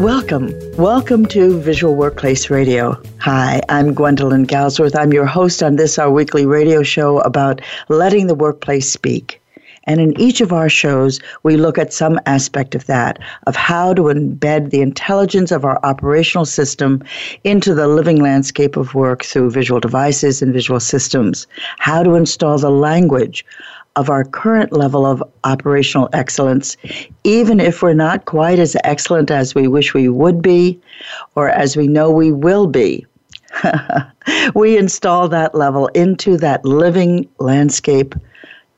Welcome. Welcome to Visual Workplace Radio. Hi, I'm Gwendolyn Galsworth. I'm your host on this, our weekly radio show about letting the workplace speak. And in each of our shows, we look at some aspect of that, of how to embed the intelligence of our operational system into the living landscape of work through visual devices and visual systems, how to install the language of our current level of operational excellence, even if we're not quite as excellent as we wish we would be or as we know we will be. we install that level into that living landscape,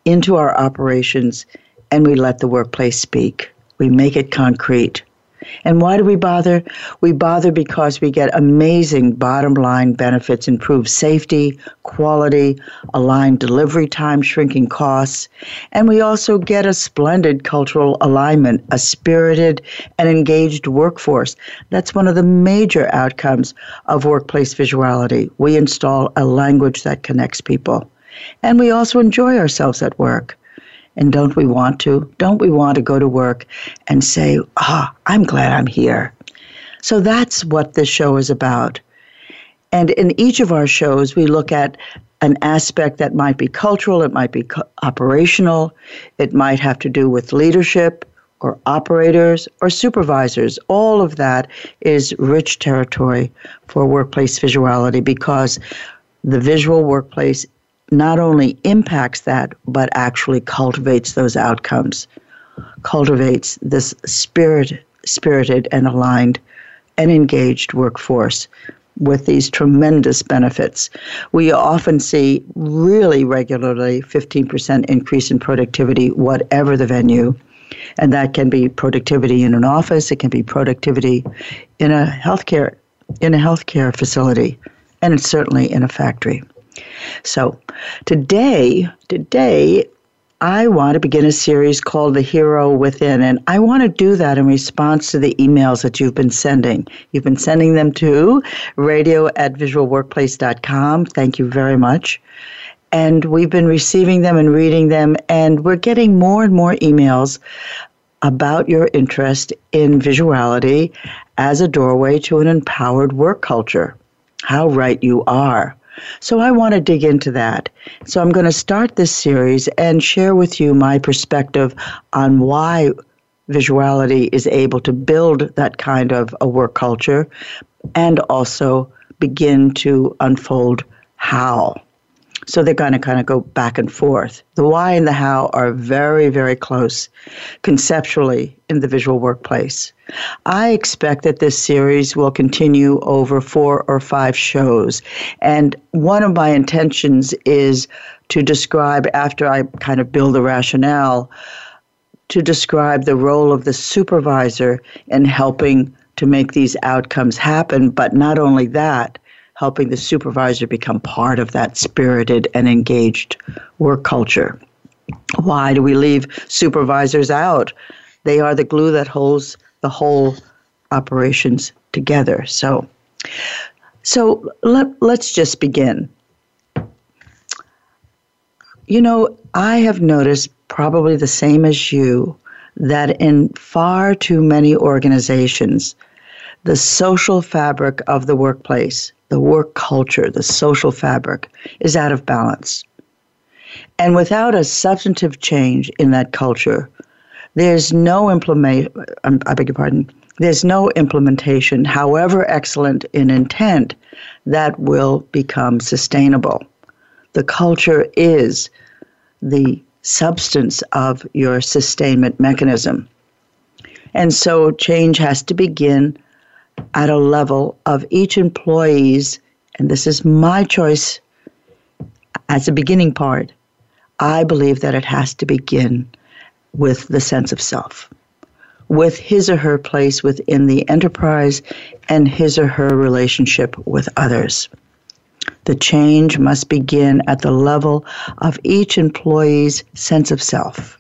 into our operations, and we let the workplace speak. We make it concrete. And why do we bother? We bother because we get amazing bottom line benefits, improved safety, quality, aligned delivery time, shrinking costs, and we also get a splendid cultural alignment, a spirited and engaged workforce. That's one of the major outcomes of workplace visuality. We install a language that connects people. And we also enjoy ourselves at work. And don't we want to? Don't we want to go to work and say, ah, I'm glad I'm here? So that's what this show is about. And in each of our shows, we look at an aspect that might be cultural, it might be co- operational, it might have to do with leadership or operators or supervisors. All of that is rich territory for workplace visuality because the visual workplace not only impacts that, but actually cultivates those outcomes, cultivates this spirit, spirited and aligned and engaged workforce with these tremendous benefits. We often see really regularly 15% increase in productivity, whatever the venue. And that can be productivity in an office, it can be productivity in a healthcare in a healthcare facility, and it's certainly in a factory. So today, today, I want to begin a series called The Hero Within, and I want to do that in response to the emails that you've been sending. You've been sending them to radio at visualworkplace.com. Thank you very much. And we've been receiving them and reading them, and we're getting more and more emails about your interest in visuality as a doorway to an empowered work culture. How right you are. So I want to dig into that. So I'm going to start this series and share with you my perspective on why visuality is able to build that kind of a work culture and also begin to unfold how. So they're going to kind of go back and forth. The why and the how are very, very close conceptually in the visual workplace. I expect that this series will continue over four or five shows. And one of my intentions is to describe, after I kind of build the rationale, to describe the role of the supervisor in helping to make these outcomes happen. But not only that, helping the supervisor become part of that spirited and engaged work culture. Why do we leave supervisors out? They are the glue that holds the whole operations together. So, so let, let's just begin. You know, I have noticed probably the same as you that in far too many organizations, the social fabric of the workplace, the work culture, the social fabric is out of balance. And without a substantive change in that culture, there's no implement. Um, I beg your pardon. There's no implementation, however excellent in intent, that will become sustainable. The culture is the substance of your sustainment mechanism. And so change has to begin at a level of each employee's, and this is my choice as a beginning part. I believe that it has to begin with the sense of self. with his or her place within the enterprise and his or her relationship with others. The change must begin at the level of each employee's sense of self.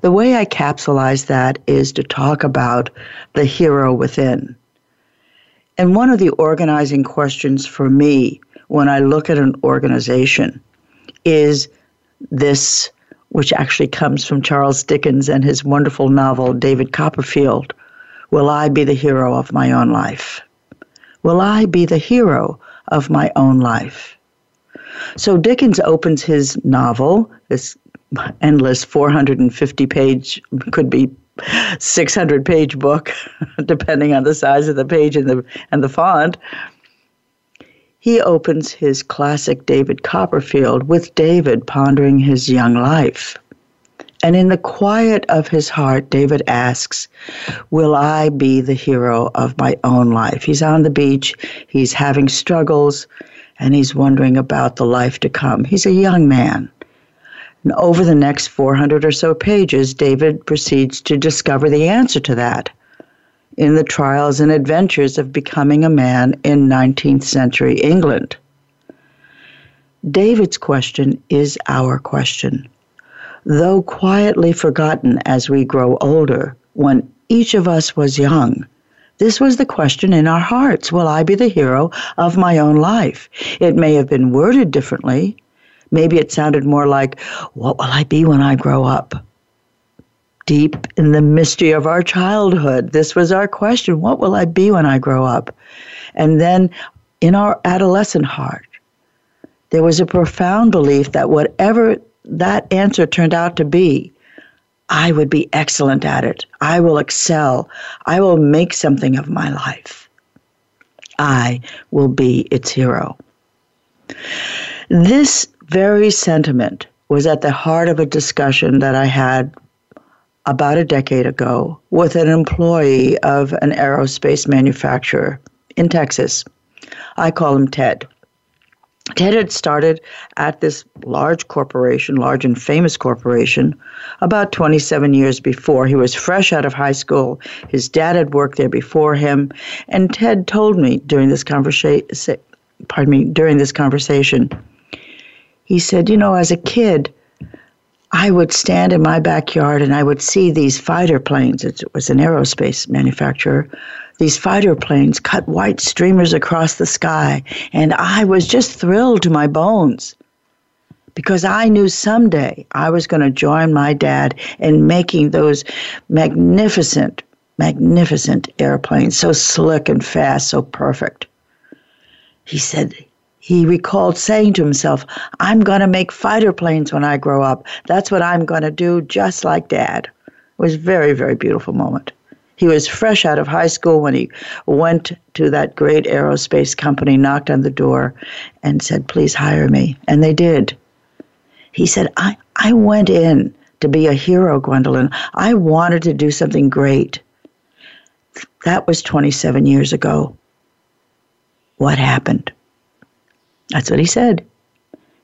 The way I capsulize that is to talk about the hero within. And one of the organizing questions for me when I look at an organization is this which actually comes from Charles Dickens and his wonderful novel, David Copperfield Will I be the hero of my own life? Will I be the hero of my own life? So Dickens opens his novel, this endless 450 page, could be 600 page book, depending on the size of the page and the, and the font. He opens his classic David Copperfield with David pondering his young life. And in the quiet of his heart, David asks, Will I be the hero of my own life? He's on the beach, he's having struggles, and he's wondering about the life to come. He's a young man. And over the next 400 or so pages, David proceeds to discover the answer to that in the trials and adventures of becoming a man in 19th century England. David's question is our question. Though quietly forgotten as we grow older, when each of us was young, this was the question in our hearts Will I be the hero of my own life? It may have been worded differently. Maybe it sounded more like, What will I be when I grow up? deep in the mystery of our childhood. This was our question What will I be when I grow up? And then in our adolescent heart, there was a profound belief that whatever that answer turned out to be, I would be excellent at it. I will excel. I will make something of my life. I will be its hero. This very sentiment was at the heart of a discussion that I had about a decade ago with an employee of an aerospace manufacturer in Texas. I call him Ted. Ted had started at this large corporation, large and famous corporation, about 27 years before. He was fresh out of high school. His dad had worked there before him. And Ted told me during this conversation, pardon me, during this conversation, he said, You know, as a kid, I would stand in my backyard and I would see these fighter planes. It was an aerospace manufacturer. These fighter planes cut white streamers across the sky, and I was just thrilled to my bones because I knew someday I was going to join my dad in making those magnificent, magnificent airplanes, so slick and fast, so perfect. He said, he recalled saying to himself, I'm going to make fighter planes when I grow up. That's what I'm going to do, just like dad. It was a very, very beautiful moment. He was fresh out of high school when he went to that great aerospace company, knocked on the door, and said, Please hire me. And they did. He said, I, I went in to be a hero, Gwendolyn. I wanted to do something great. That was 27 years ago. What happened? That's what he said.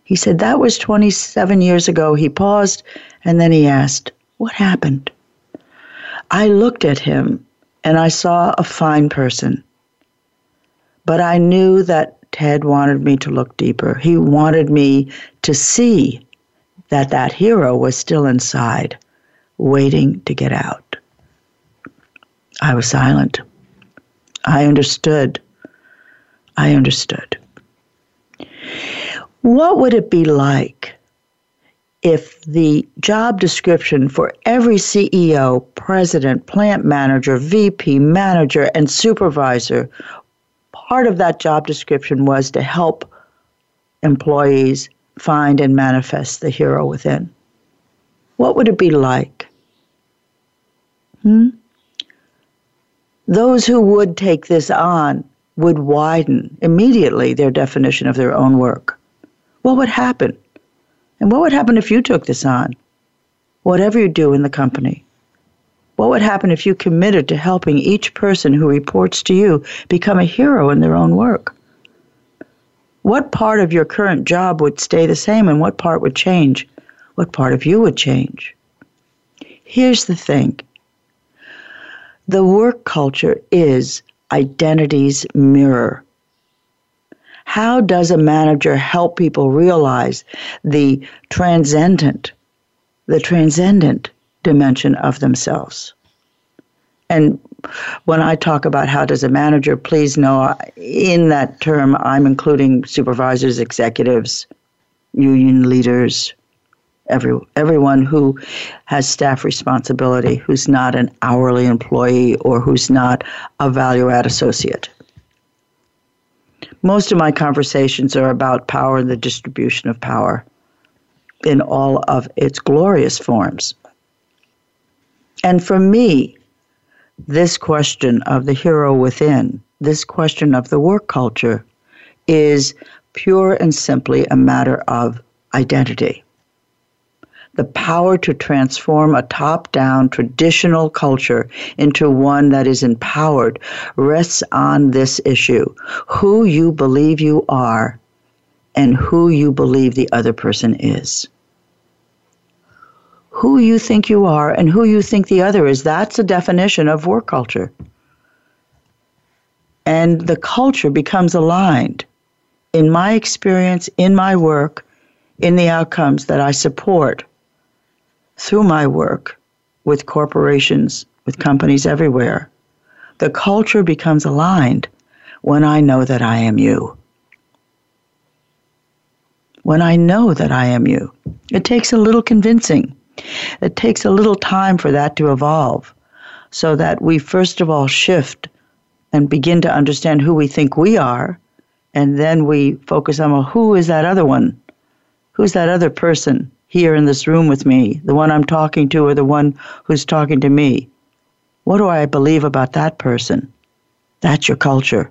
He said, That was 27 years ago. He paused and then he asked, What happened? I looked at him and I saw a fine person. But I knew that Ted wanted me to look deeper. He wanted me to see that that hero was still inside, waiting to get out. I was silent. I understood. I understood. What would it be like if the job description for every CEO, president, plant manager, VP, manager, and supervisor, part of that job description was to help employees find and manifest the hero within? What would it be like? Hmm? Those who would take this on would widen immediately their definition of their own work. What would happen? And what would happen if you took this on? Whatever you do in the company. What would happen if you committed to helping each person who reports to you become a hero in their own work? What part of your current job would stay the same and what part would change? What part of you would change? Here's the thing The work culture is identity's mirror. How does a manager help people realize the transcendent, the transcendent dimension of themselves? And when I talk about how does a manager, please know in that term I'm including supervisors, executives, union leaders, every, everyone who has staff responsibility, who's not an hourly employee or who's not a value add associate. Most of my conversations are about power and the distribution of power in all of its glorious forms. And for me, this question of the hero within, this question of the work culture, is pure and simply a matter of identity. The power to transform a top down traditional culture into one that is empowered rests on this issue who you believe you are and who you believe the other person is who you think you are and who you think the other is. That's a definition of work culture. And the culture becomes aligned. In my experience, in my work, in the outcomes that I support through my work with corporations, with mm-hmm. companies everywhere, the culture becomes aligned when I know that I am you. When I know that I am you. It takes a little convincing. It takes a little time for that to evolve so that we first of all shift and begin to understand who we think we are, and then we focus on well, who is that other one? Who's that other person here in this room with me? The one I'm talking to, or the one who's talking to me? What do I believe about that person? That's your culture.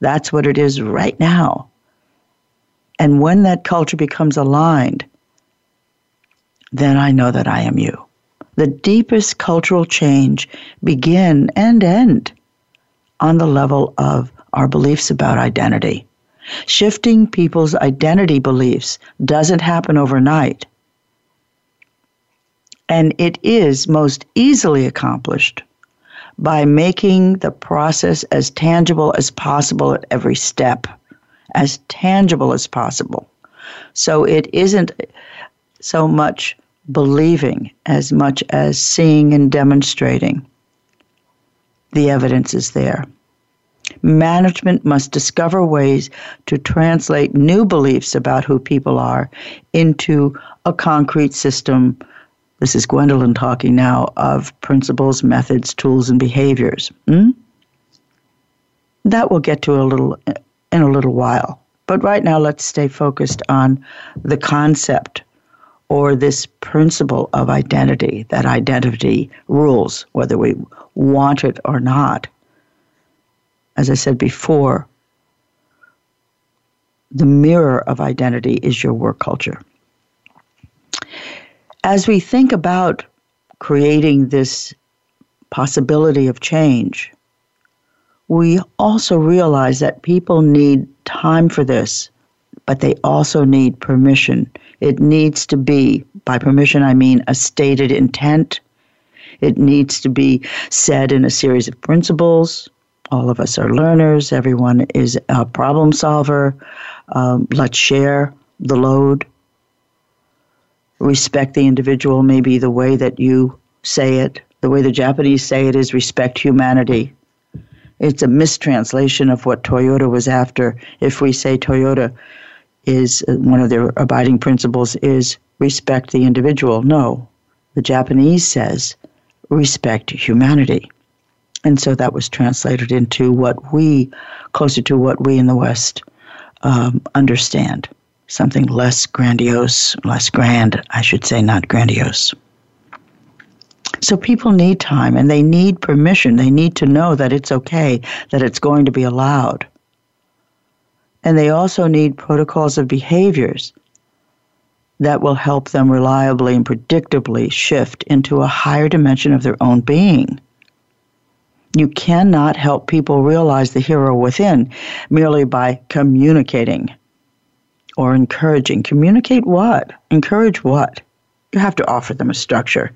That's what it is right now. And when that culture becomes aligned, then I know that I am you. The deepest cultural change begin and end on the level of our beliefs about identity. Shifting people's identity beliefs doesn't happen overnight. And it is most easily accomplished by making the process as tangible as possible at every step, as tangible as possible. So it isn't so much believing as much as seeing and demonstrating. The evidence is there. Management must discover ways to translate new beliefs about who people are into a concrete system. This is Gwendolyn talking now of principles, methods, tools, and behaviors. Hmm? That we'll get to a little in a little while. But right now, let's stay focused on the concept or this principle of identity, that identity rules, whether we want it or not. As I said before, the mirror of identity is your work culture. As we think about creating this possibility of change, we also realize that people need time for this, but they also need permission it needs to be, by permission, I mean a stated intent. It needs to be said in a series of principles. All of us are learners. Everyone is a problem solver. Um, let's share the load. Respect the individual, maybe the way that you say it. The way the Japanese say it is respect humanity. It's a mistranslation of what Toyota was after. If we say Toyota is uh, one of their abiding principles is respect the individual. No, the Japanese says respect humanity. And so that was translated into what we, closer to what we in the West um, understand. Something less grandiose, less grand, I should say, not grandiose. So people need time and they need permission. They need to know that it's okay, that it's going to be allowed. And they also need protocols of behaviors that will help them reliably and predictably shift into a higher dimension of their own being. You cannot help people realize the hero within merely by communicating or encouraging. Communicate what? Encourage what? You have to offer them a structure.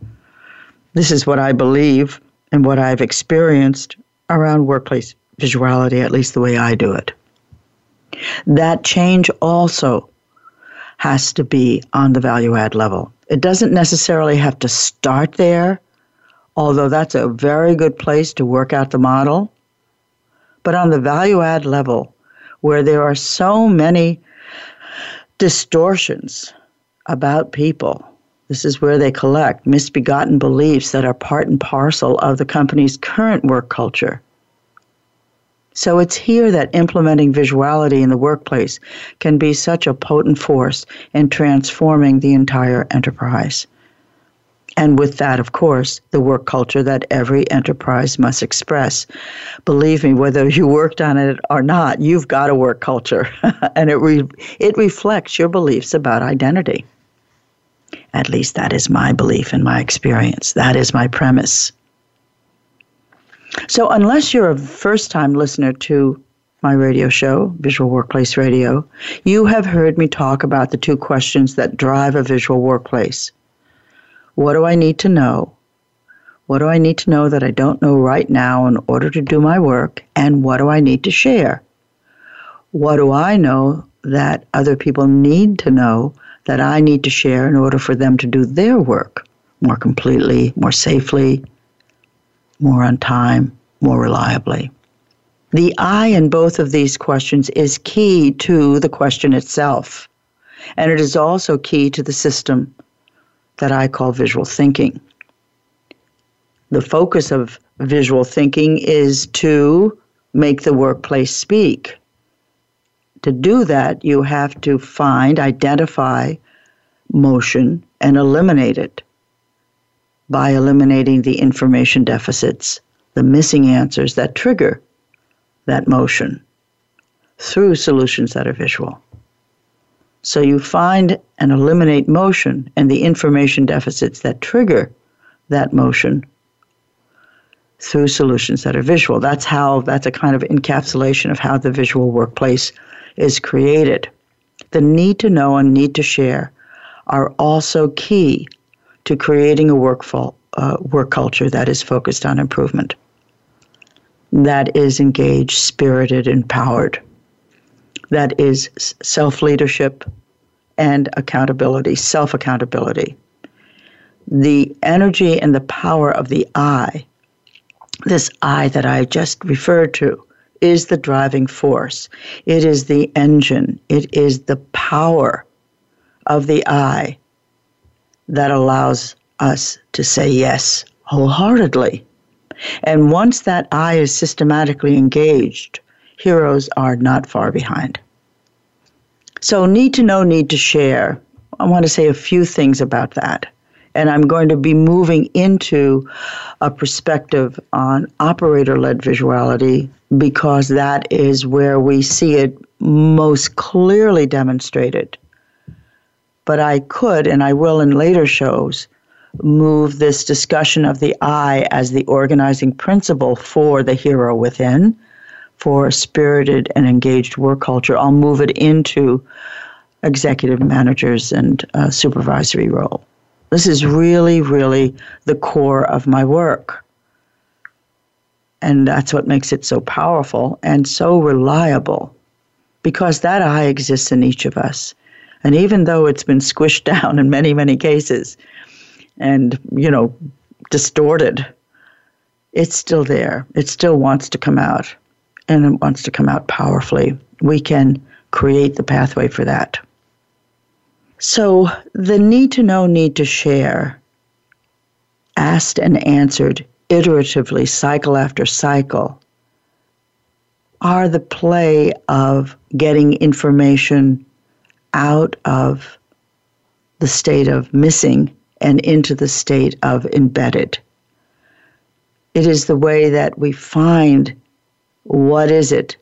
This is what I believe and what I've experienced around workplace visuality, at least the way I do it. That change also has to be on the value add level. It doesn't necessarily have to start there, although that's a very good place to work out the model. But on the value add level, where there are so many distortions about people, this is where they collect misbegotten beliefs that are part and parcel of the company's current work culture. So it's here that implementing visuality in the workplace can be such a potent force in transforming the entire enterprise. And with that, of course, the work culture that every enterprise must express. Believe me, whether you worked on it or not, you've got a work culture, and it, re- it reflects your beliefs about identity. At least that is my belief and my experience. That is my premise. So, unless you're a first time listener to my radio show, Visual Workplace Radio, you have heard me talk about the two questions that drive a visual workplace. What do I need to know? What do I need to know that I don't know right now in order to do my work? And what do I need to share? What do I know that other people need to know that I need to share in order for them to do their work more completely, more safely, more on time, more reliably. The I in both of these questions is key to the question itself, and it is also key to the system that I call visual thinking. The focus of visual thinking is to make the workplace speak. To do that, you have to find, identify motion, and eliminate it by eliminating the information deficits, the missing answers that trigger that motion through solutions that are visual. So you find and eliminate motion and the information deficits that trigger that motion through solutions that are visual. That's how, that's a kind of encapsulation of how the visual workplace is created. The need to know and need to share are also key to creating a work, uh, work culture that is focused on improvement, that is engaged, spirited, empowered, that is self leadership and accountability, self accountability. The energy and the power of the I, this I that I just referred to, is the driving force. It is the engine. It is the power of the I that allows us to say yes wholeheartedly. And once that I is systematically engaged, heroes are not far behind. So, need to know, need to share. I want to say a few things about that. And I'm going to be moving into a perspective on operator led visuality because that is where we see it most clearly demonstrated but I could, and I will in later shows, move this discussion of the I as the organizing principle for the hero within, for a spirited and engaged work culture. I'll move it into executive managers and uh, supervisory role. This is really, really the core of my work. And that's what makes it so powerful and so reliable because that I exists in each of us. And even though it's been squished down in many, many cases and, you know, distorted, it's still there. It still wants to come out and it wants to come out powerfully. We can create the pathway for that. So, the need to know, need to share, asked and answered iteratively, cycle after cycle, are the play of getting information out of the state of missing and into the state of embedded. It is the way that we find what is it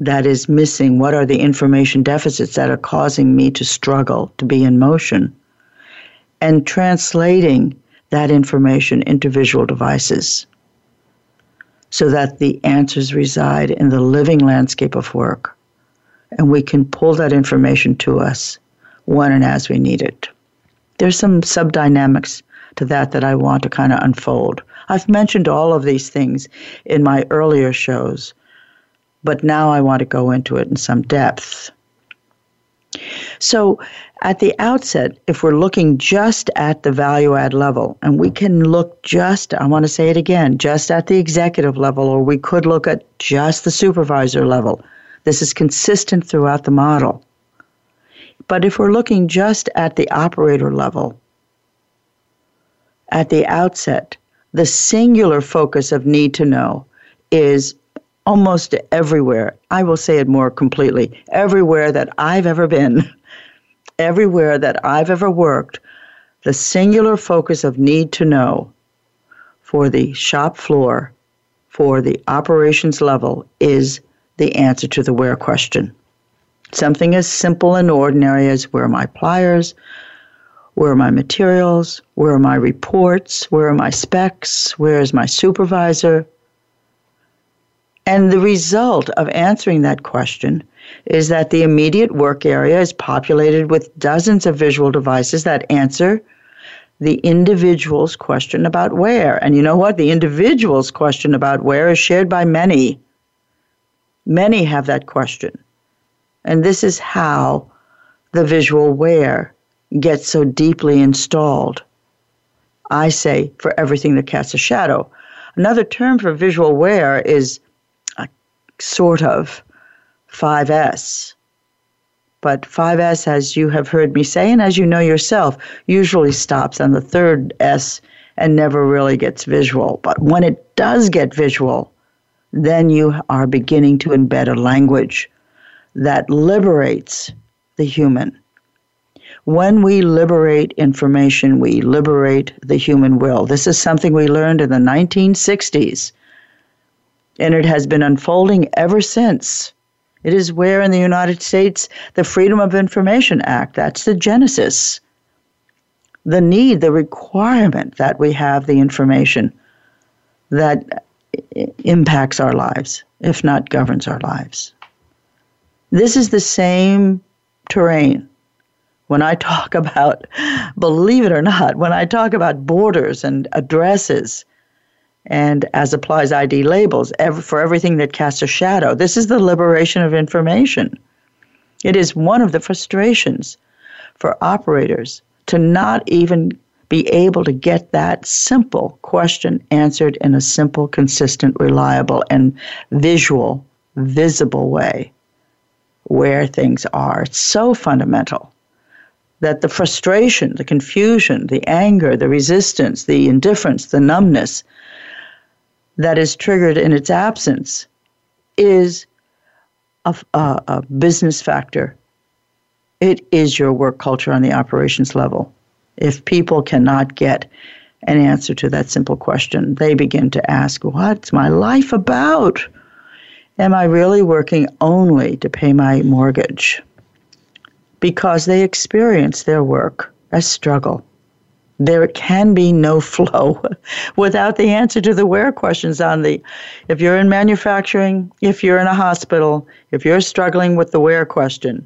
that is missing, what are the information deficits that are causing me to struggle, to be in motion, and translating that information into visual devices so that the answers reside in the living landscape of work and we can pull that information to us when and as we need it. There's some sub dynamics to that that I want to kind of unfold. I've mentioned all of these things in my earlier shows, but now I want to go into it in some depth. So, at the outset, if we're looking just at the value add level, and we can look just, I want to say it again, just at the executive level, or we could look at just the supervisor level. This is consistent throughout the model. But if we're looking just at the operator level, at the outset, the singular focus of need to know is almost everywhere. I will say it more completely. Everywhere that I've ever been, everywhere that I've ever worked, the singular focus of need to know for the shop floor, for the operations level, is the answer to the where question. Something as simple and ordinary as where are my pliers, where are my materials, where are my reports, where are my specs, where is my supervisor, and the result of answering that question is that the immediate work area is populated with dozens of visual devices that answer the individual's question about where. And you know what? The individual's question about where is shared by many. Many have that question. And this is how the visual where gets so deeply installed. I say for everything that casts a shadow. Another term for visual where is sort of 5S. But 5S, as you have heard me say, and as you know yourself, usually stops on the third S and never really gets visual. But when it does get visual, then you are beginning to embed a language that liberates the human. When we liberate information, we liberate the human will. This is something we learned in the 1960s and it has been unfolding ever since. It is where in the United States the Freedom of Information Act, that's the genesis, the need, the requirement that we have the information that impacts our lives, if not governs our lives. This is the same terrain. When I talk about, believe it or not, when I talk about borders and addresses and as applies ID labels for everything that casts a shadow. This is the liberation of information. It is one of the frustrations for operators to not even be able to get that simple question answered in a simple, consistent, reliable, and visual, visible way where things are. It's so fundamental that the frustration, the confusion, the anger, the resistance, the indifference, the numbness that is triggered in its absence is a, a, a business factor. It is your work culture on the operations level. If people cannot get an answer to that simple question, they begin to ask, What's my life about? Am I really working only to pay my mortgage? Because they experience their work as struggle there can be no flow without the answer to the where questions on the if you're in manufacturing if you're in a hospital if you're struggling with the where question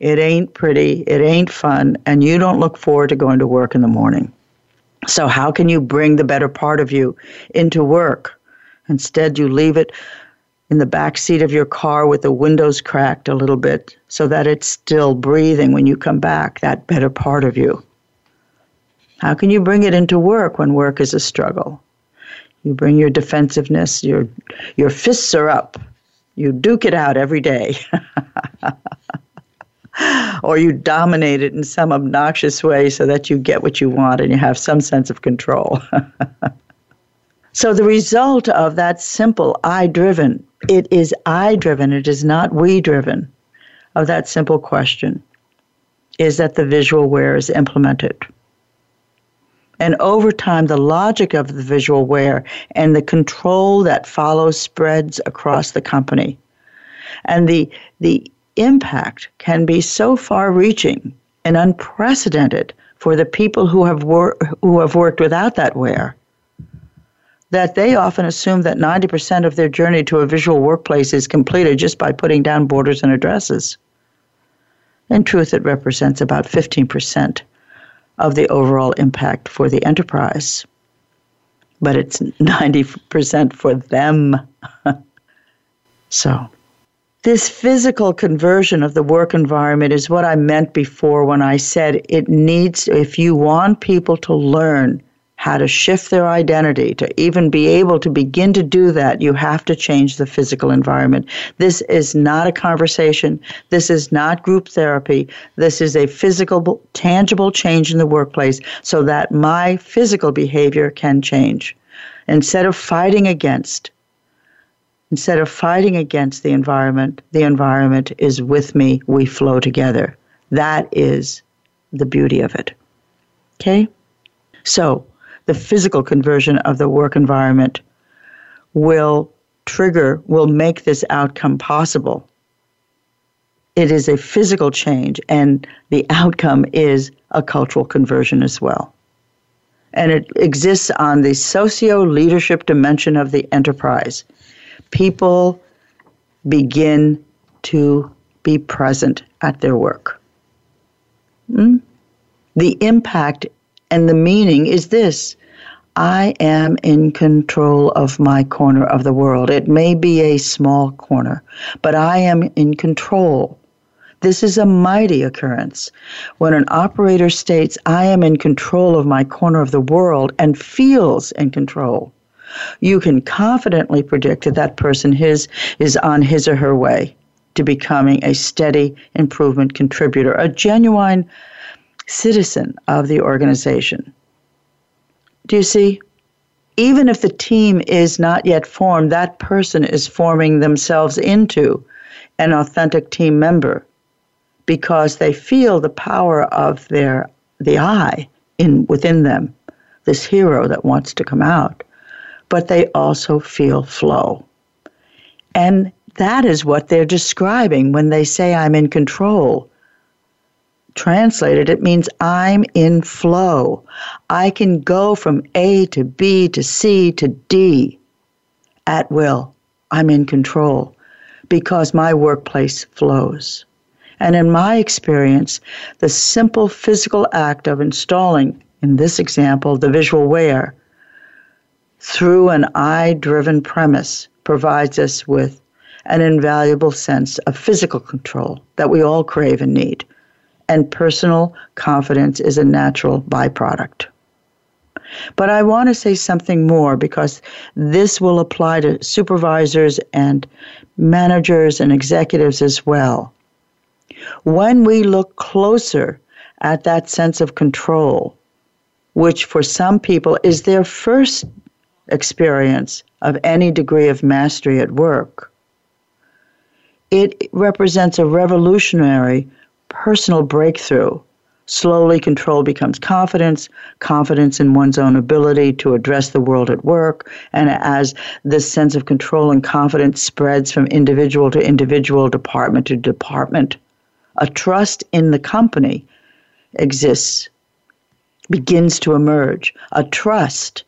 it ain't pretty it ain't fun and you don't look forward to going to work in the morning. So how can you bring the better part of you into work? Instead you leave it in the back seat of your car with the windows cracked a little bit so that it's still breathing when you come back that better part of you how can you bring it into work when work is a struggle? You bring your defensiveness, your your fists are up. You duke it out every day. or you dominate it in some obnoxious way so that you get what you want and you have some sense of control. so the result of that simple I driven, it is I driven, it is not we driven, of that simple question, is that the visual where is implemented. And over time, the logic of the visual where and the control that follows spreads across the company. And the, the impact can be so far reaching and unprecedented for the people who have, wor- who have worked without that where that they often assume that 90% of their journey to a visual workplace is completed just by putting down borders and addresses. In truth, it represents about 15% of the overall impact for the enterprise. But it's 90% for them. so, this physical conversion of the work environment is what I meant before when I said it needs, if you want people to learn how to shift their identity, to even be able to begin to do that, you have to change the physical environment. This is not a conversation. This is not group therapy. This is a physical, tangible change in the workplace so that my physical behavior can change. Instead of fighting against, instead of fighting against the environment, the environment is with me. We flow together. That is the beauty of it. Okay? So, the physical conversion of the work environment will trigger, will make this outcome possible. It is a physical change, and the outcome is a cultural conversion as well. And it exists on the socio leadership dimension of the enterprise. People begin to be present at their work. Hmm? The impact and the meaning is this I am in control of my corner of the world. It may be a small corner, but I am in control. This is a mighty occurrence. When an operator states, I am in control of my corner of the world and feels in control, you can confidently predict that that person his, is on his or her way to becoming a steady improvement contributor, a genuine citizen of the organization. Do you see? Even if the team is not yet formed, that person is forming themselves into an authentic team member because they feel the power of their the I in within them, this hero that wants to come out. But they also feel flow. And that is what they're describing when they say I'm in control translated, it means I'm in flow. I can go from A to B to C to D at will. I'm in control because my workplace flows. And in my experience, the simple physical act of installing, in this example, the visual where through an I driven premise provides us with an invaluable sense of physical control that we all crave and need and personal confidence is a natural byproduct. But I want to say something more because this will apply to supervisors and managers and executives as well. When we look closer at that sense of control, which for some people is their first experience of any degree of mastery at work, it represents a revolutionary personal breakthrough. Slowly, control becomes confidence, confidence in one's own ability to address the world at work. And as this sense of control and confidence spreads from individual to individual, department to department, a trust in the company exists, begins to emerge. A trust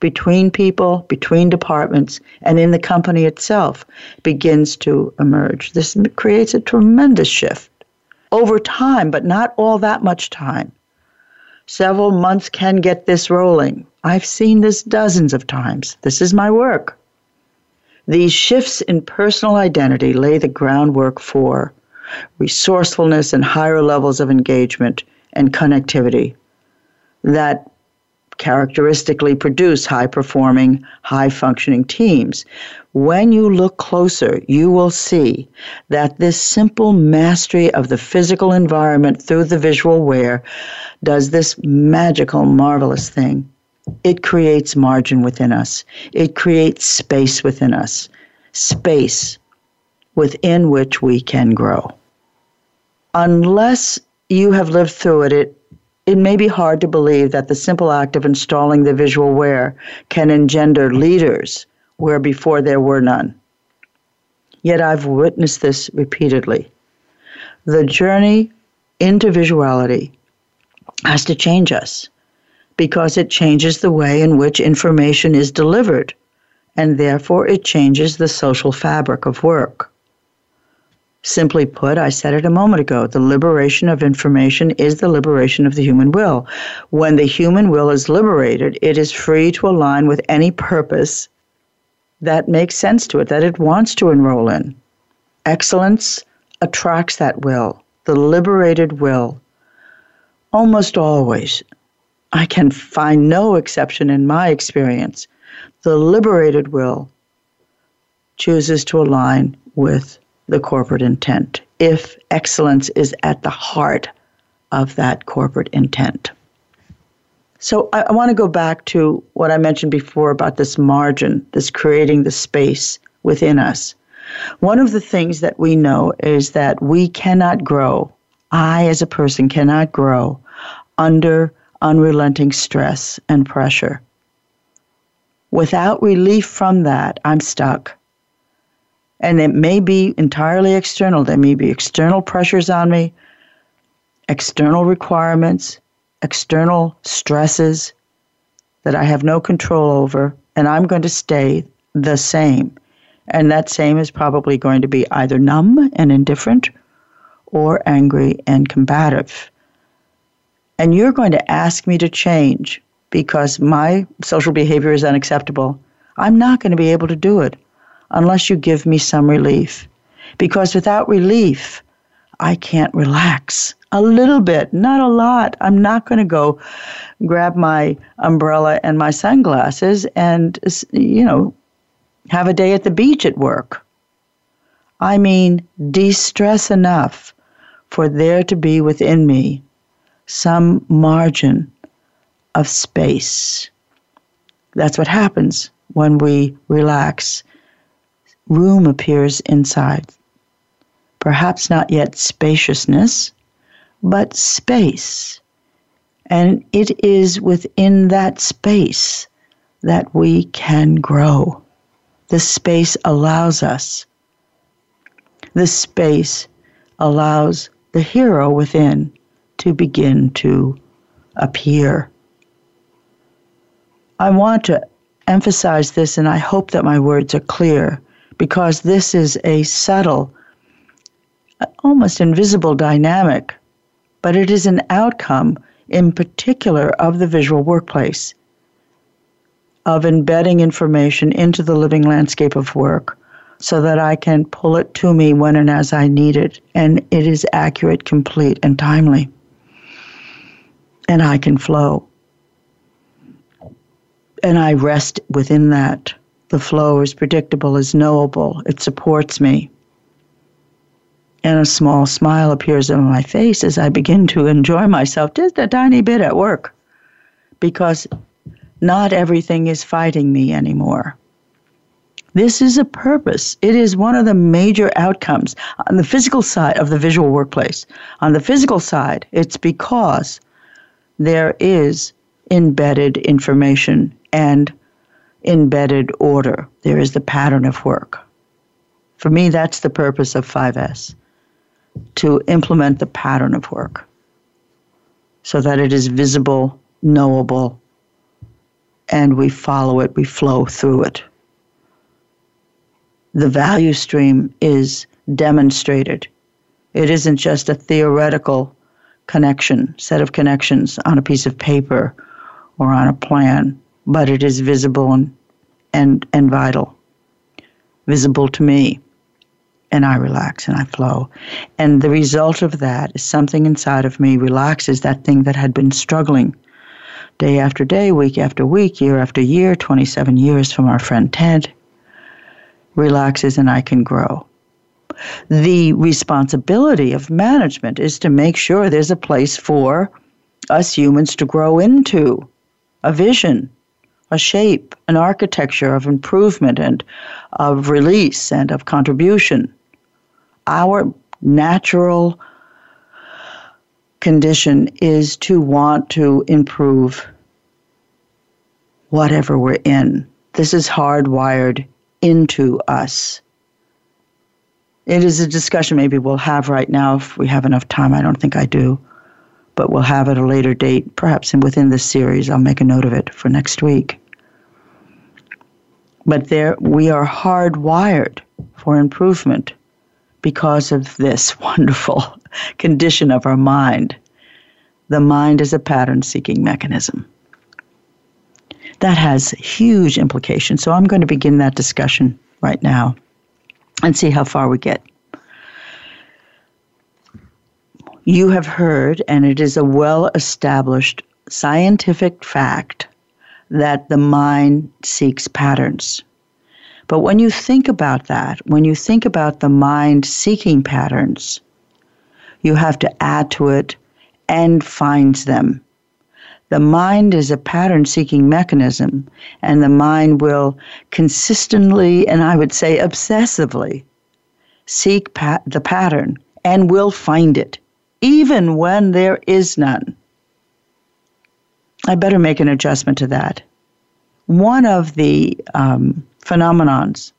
between people, between departments, and in the company itself begins to emerge. This creates a tremendous shift over time, but not all that much time. Several months can get this rolling. I've seen this dozens of times. This is my work. These shifts in personal identity lay the groundwork for resourcefulness and higher levels of engagement and connectivity that characteristically produce high performing, high functioning teams. When you look closer, you will see that this simple mastery of the physical environment through the visual where does this magical, marvelous thing. It creates margin within us, it creates space within us, space within which we can grow. Unless you have lived through it, it it may be hard to believe that the simple act of installing the visual where can engender leaders where before there were none. Yet I've witnessed this repeatedly. The journey into visuality has to change us because it changes the way in which information is delivered, and therefore it changes the social fabric of work. Simply put, I said it a moment ago the liberation of information is the liberation of the human will. When the human will is liberated, it is free to align with any purpose that makes sense to it, that it wants to enroll in. Excellence attracts that will, the liberated will. Almost always, I can find no exception in my experience. The liberated will chooses to align with the corporate intent if excellence is at the heart of that corporate intent. So I, I want to go back to what I mentioned before about this margin, this creating the space within us. One of the things that we know is that we cannot grow. I, as a person, cannot grow under unrelenting stress and pressure. Without relief from that, I'm stuck. And it may be entirely external. There may be external pressures on me, external requirements, external stresses that I have no control over, and I'm going to stay the same. And that same is probably going to be either numb and indifferent or angry and combative. And you're going to ask me to change because my social behavior is unacceptable. I'm not going to be able to do it unless you give me some relief. Because without relief, I can't relax. A little bit, not a lot. I'm not going to go grab my umbrella and my sunglasses and, you know, have a day at the beach at work. I mean, de stress enough for there to be within me some margin of space. That's what happens when we relax room appears inside. Perhaps not yet spaciousness, but space. And it is within that space that we can grow. The space allows us. The space allows the hero within to begin to appear. I want to emphasize this, and I hope that my words are clear because this is a subtle, almost invisible dynamic, but it is an outcome in particular of the visual workplace, of embedding information into the living landscape of work so that I can pull it to me when and as I need it, and it is accurate, complete, and timely. And I can flow. And I rest within that. The flow is predictable, is knowable, it supports me. And a small smile appears on my face as I begin to enjoy myself just a tiny bit at work because not everything is fighting me anymore. This is a purpose. It is one of the major outcomes on the physical side of the visual workplace. On the physical side, it's because there is embedded information and embedded order. There is the pattern of work. For me, that's the purpose of 5S to implement the pattern of work so that it is visible, knowable, and we follow it, we flow through it. The value stream is demonstrated. It isn't just a theoretical connection, set of connections on a piece of paper or on a plan but it is visible and, and, and vital, visible to me. And I relax and I flow. And the result of that is something inside of me relaxes that thing that had been struggling day after day, week after week, year after year, 27 years from our friend Ted, relaxes and I can grow. The responsibility of management is to make sure there's a place for us humans to grow into a vision, a shape, an architecture of improvement and of release and of contribution. Our natural condition is to want to improve whatever we're in. This is hardwired into us. It is a discussion maybe we'll have right now if we have enough time. I don't think I do but we'll have at a later date, perhaps within this series. I'll make a note of it for next week. But there, we are hardwired for improvement because of this wonderful condition of our mind. The mind is a pattern seeking mechanism. That has huge implications. So I'm going to begin that discussion right now and see how far we get. You have heard, and it is a well established scientific fact, that the mind seeks patterns. But when you think about that, when you think about the mind seeking patterns, you have to add to it and finds them. The mind is a pattern seeking mechanism, and the mind will consistently, and I would say obsessively, seek the pattern and will find it, even when there is none. I better make an adjustment to that. One of the um, phenomenons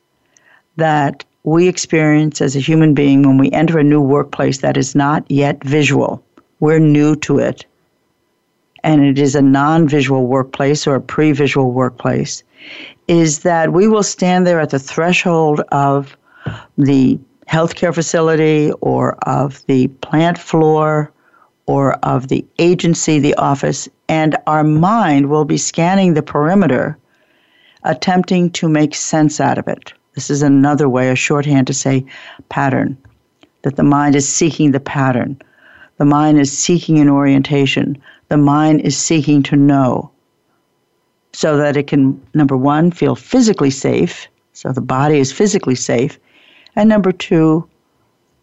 that we experience as a human being when we enter a new workplace that is not yet visual, we're new to it. And it is a non visual workplace or a pre visual workplace, is that we will stand there at the threshold of the healthcare facility or of the plant floor or of the agency, the office, and our mind will be scanning the perimeter, attempting to make sense out of it. This is another way, a shorthand to say pattern, that the mind is seeking the pattern. The mind is seeking an orientation the mind is seeking to know so that it can, number one, feel physically safe, so the body is physically safe, and number two,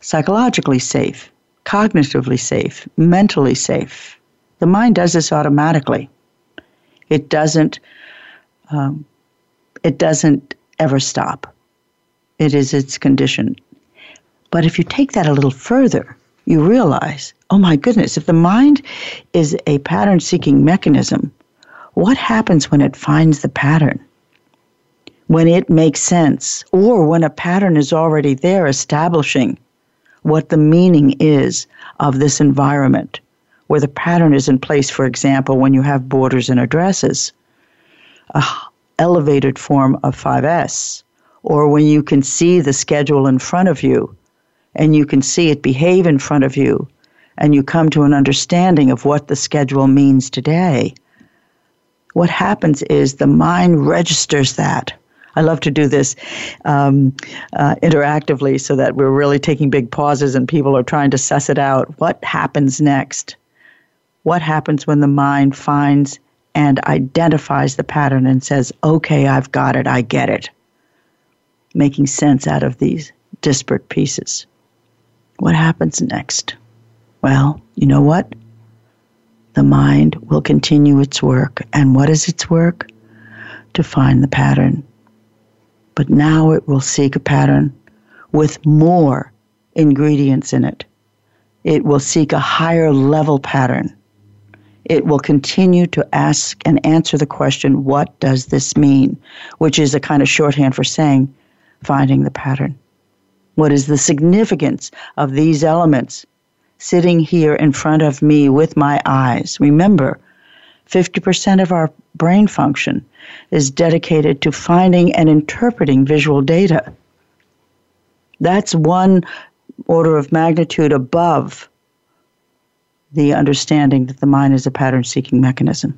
psychologically safe, cognitively safe, mentally safe. The mind does this automatically. It doesn't. Um, it doesn't ever stop. It is its condition. But if you take that a little further, you realize, oh my goodness, if the mind is a pattern seeking mechanism, what happens when it finds the pattern? When it makes sense, or when a pattern is already there establishing what the meaning is of this environment, where the pattern is in place, for example, when you have borders and addresses, a elevated form of 5S, or when you can see the schedule in front of you and you can see it behave in front of you and you come to an understanding of what the schedule means today, what happens is the mind registers that. I love to do this um, uh, interactively so that we're really taking big pauses and people are trying to suss it out. What happens next? What happens when the mind finds and identifies the pattern and says, okay, I've got it, I get it? Making sense out of these disparate pieces. What happens next? Well, you know what? The mind will continue its work. And what is its work? To find the pattern. But now it will seek a pattern with more ingredients in it. It will seek a higher level pattern. It will continue to ask and answer the question, what does this mean? Which is a kind of shorthand for saying, finding the pattern. What is the significance of these elements sitting here in front of me with my eyes? Remember, 50% of our brain function is dedicated to finding and interpreting visual data. That's one order of magnitude above the understanding that the mind is a pattern seeking mechanism.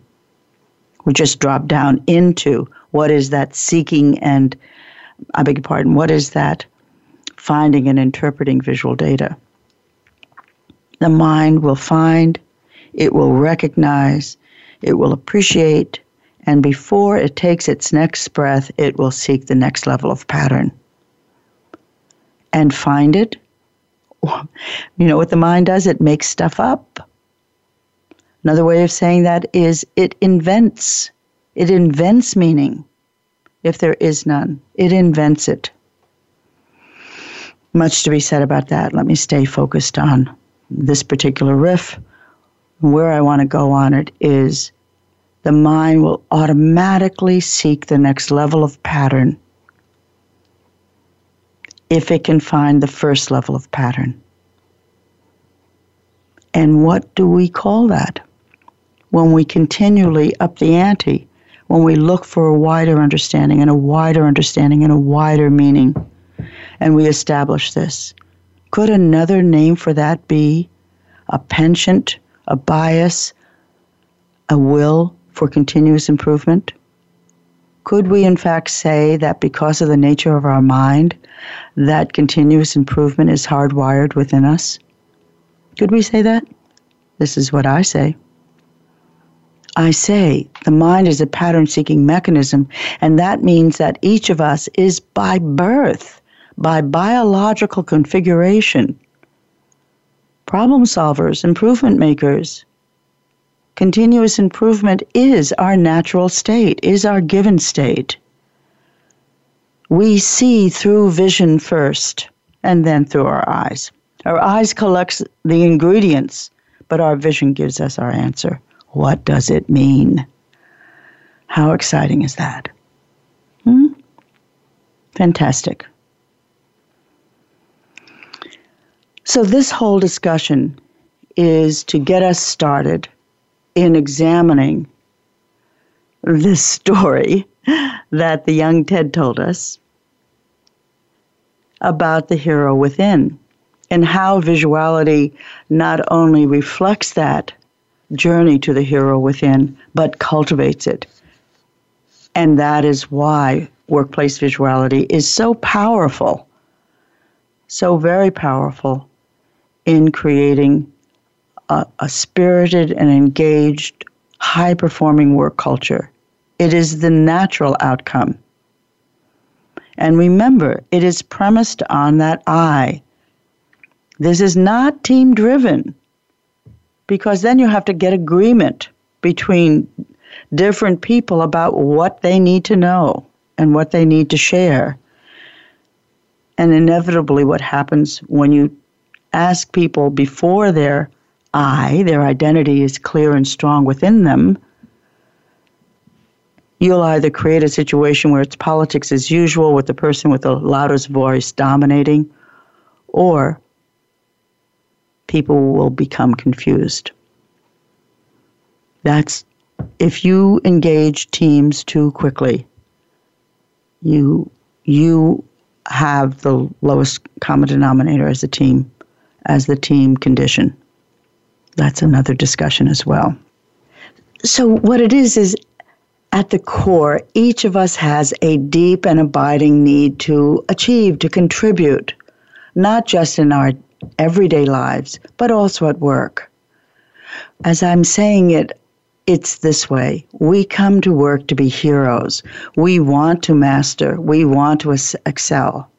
We just drop down into what is that seeking and, I beg your pardon, what is that finding and interpreting visual data. The mind will find, it will recognize, it will appreciate, and before it takes its next breath, it will seek the next level of pattern. And find it. You know what the mind does? It makes stuff up. Another way of saying that is it invents. It invents meaning if there is none. It invents it much to be said about that. Let me stay focused on this particular riff. Where I want to go on it is the mind will automatically seek the next level of pattern if it can find the first level of pattern. And what do we call that? When we continually up the ante, when we look for a wider understanding and a wider understanding and a wider meaning and we establish this. Could another name for that be a penchant, a bias, a will for continuous improvement? Could we, in fact, say that because of the nature of our mind, that continuous improvement is hardwired within us? Could we say that? This is what I say. I say the mind is a pattern seeking mechanism, and that means that each of us is by birth, by biological configuration, problem solvers, improvement makers, Continuous improvement is our natural state, is our given state. We see through vision first and then through our eyes. Our eyes collects the ingredients, but our vision gives us our answer. What does it mean? How exciting is that? Hmm? Fantastic. So, this whole discussion is to get us started in examining this story that the young Ted told us about the hero within and how visuality not only reflects that journey to the hero within, but cultivates it. And that is why workplace visuality is so powerful, so very powerful in creating a, a spirited and engaged, high performing work culture. It is the natural outcome. And remember, it is premised on that I. This is not team driven because then you have to get agreement between different people about what they need to know and what they need to share. And inevitably, what happens when you ask people before they're I, their identity is clear and strong within them, you'll either create a situation where it's politics as usual with the person with the loudest voice dominating, or people will become confused. That's if you engage teams too quickly, you you have the lowest common denominator as a team, as the team condition that's another discussion as well. So, what it is, is at the core, each of us has a deep and abiding need to achieve, to contribute, not just in our everyday lives, but also at work. As I'm saying it, it's this way. We come to work to be heroes. We want to master. We want to excel.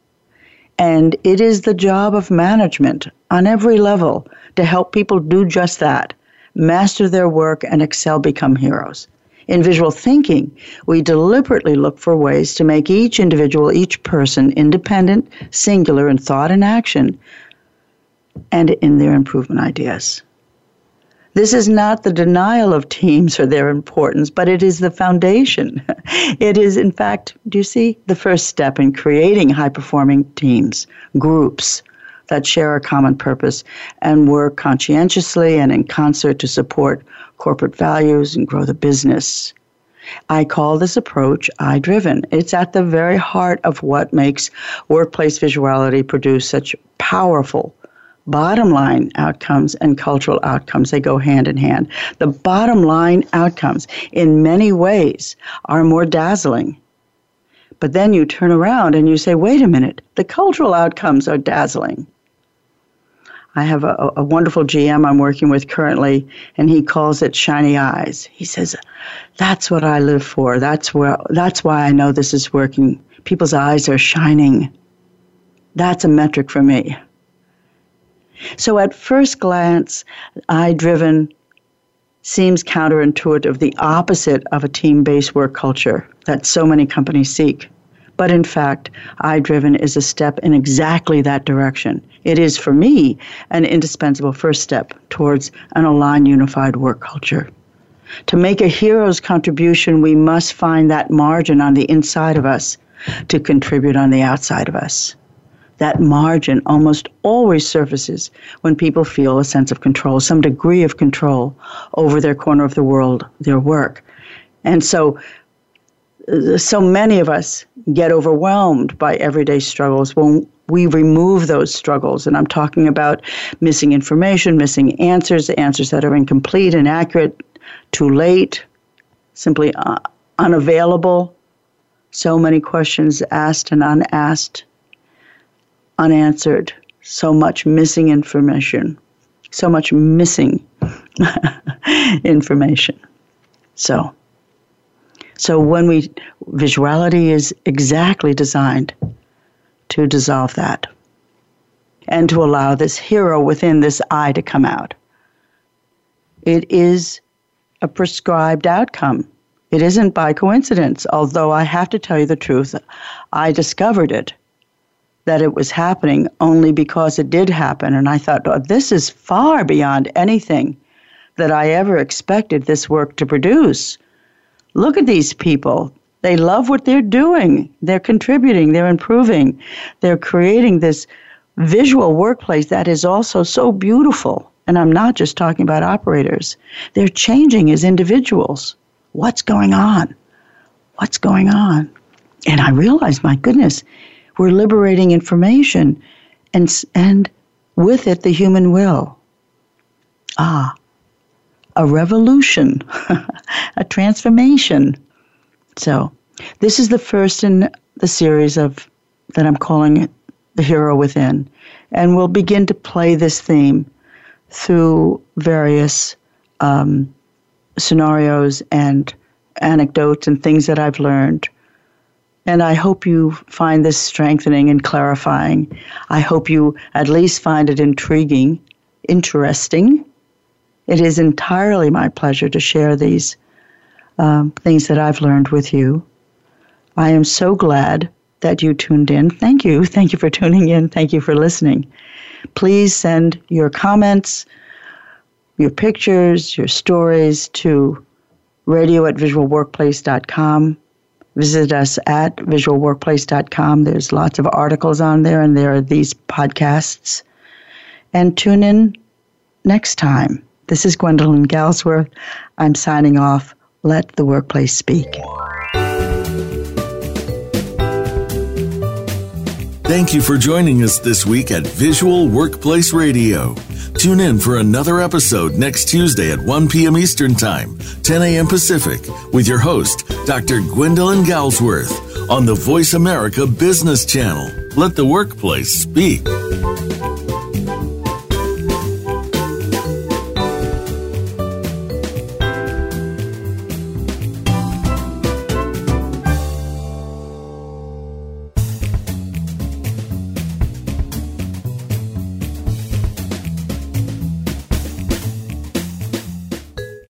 And it is the job of management on every level to help people do just that master their work and excel, become heroes. In visual thinking, we deliberately look for ways to make each individual, each person independent, singular in thought and action, and in their improvement ideas. This is not the denial of teams or their importance, but it is the foundation. It is, in fact, do you see, the first step in creating high performing teams, groups that share a common purpose and work conscientiously and in concert to support corporate values and grow the business. I call this approach I driven. It's at the very heart of what makes workplace visuality produce such powerful bottom line outcomes and cultural outcomes they go hand in hand the bottom line outcomes in many ways are more dazzling but then you turn around and you say wait a minute the cultural outcomes are dazzling I have a, a, wonderful GM I'm working with currently, and he calls it shiny eyes. He says, "That's what I live for. That's where. That's why I know this is working. People's eyes are shining. That's a metric for me." So at first glance, I driven seems counterintuitive, the opposite of a team based work culture that so many companies seek. But in fact, I driven is a step in exactly that direction. It is, for me, an indispensable first step towards an aligned, unified work culture. To make a hero's contribution, we must find that margin on the inside of us to contribute on the outside of us that margin almost always surfaces when people feel a sense of control, some degree of control over their corner of the world, their work. And so, so many of us get overwhelmed by everyday struggles when we remove those struggles. And I'm talking about missing information, missing answers, answers that are incomplete, inaccurate, too late, simply uh, unavailable. So many questions asked and unasked, unanswered. So much missing information. So much missing information. So, so when we visuality is exactly designed to dissolve that and to allow this hero within this I to come out. It is a prescribed outcome. It isn't by coincidence, although I have to tell you the truth. I discovered it, that it was happening only because it did happen. And I thought, oh, this is far beyond anything that I ever expected this work to produce. Look at these people. They love what they're doing. They're contributing, they're improving, they're creating this visual workplace that is also so beautiful. And I'm not just talking about operators, they're changing as individuals. What's going on? What's going on? And I realized, my goodness, we're liberating information and, and with it the human will. Ah, a revolution, a transformation. So, this is the first in the series of that I'm calling The Hero Within. And we'll begin to play this theme through various um, scenarios and anecdotes and things that I've learned. And I hope you find this strengthening and clarifying. I hope you at least find it intriguing, interesting. It is entirely my pleasure to share these um, things that I've learned with you. I am so glad that you tuned in. Thank you. Thank you for tuning in. Thank you for listening. Please send your comments, your pictures, your stories to radio at visualworkplace.com. Visit us at visualworkplace.com. There's lots of articles on there, and there are these podcasts. And tune in next time. This is Gwendolyn Galsworth. I'm signing off. Let the workplace speak. Thank you for joining us this week at Visual Workplace Radio. Tune in for another episode next Tuesday at 1 p.m. Eastern Time, 10 a.m. Pacific, with your host, Dr. Gwendolyn Galsworth, on the Voice America Business Channel. Let the workplace speak.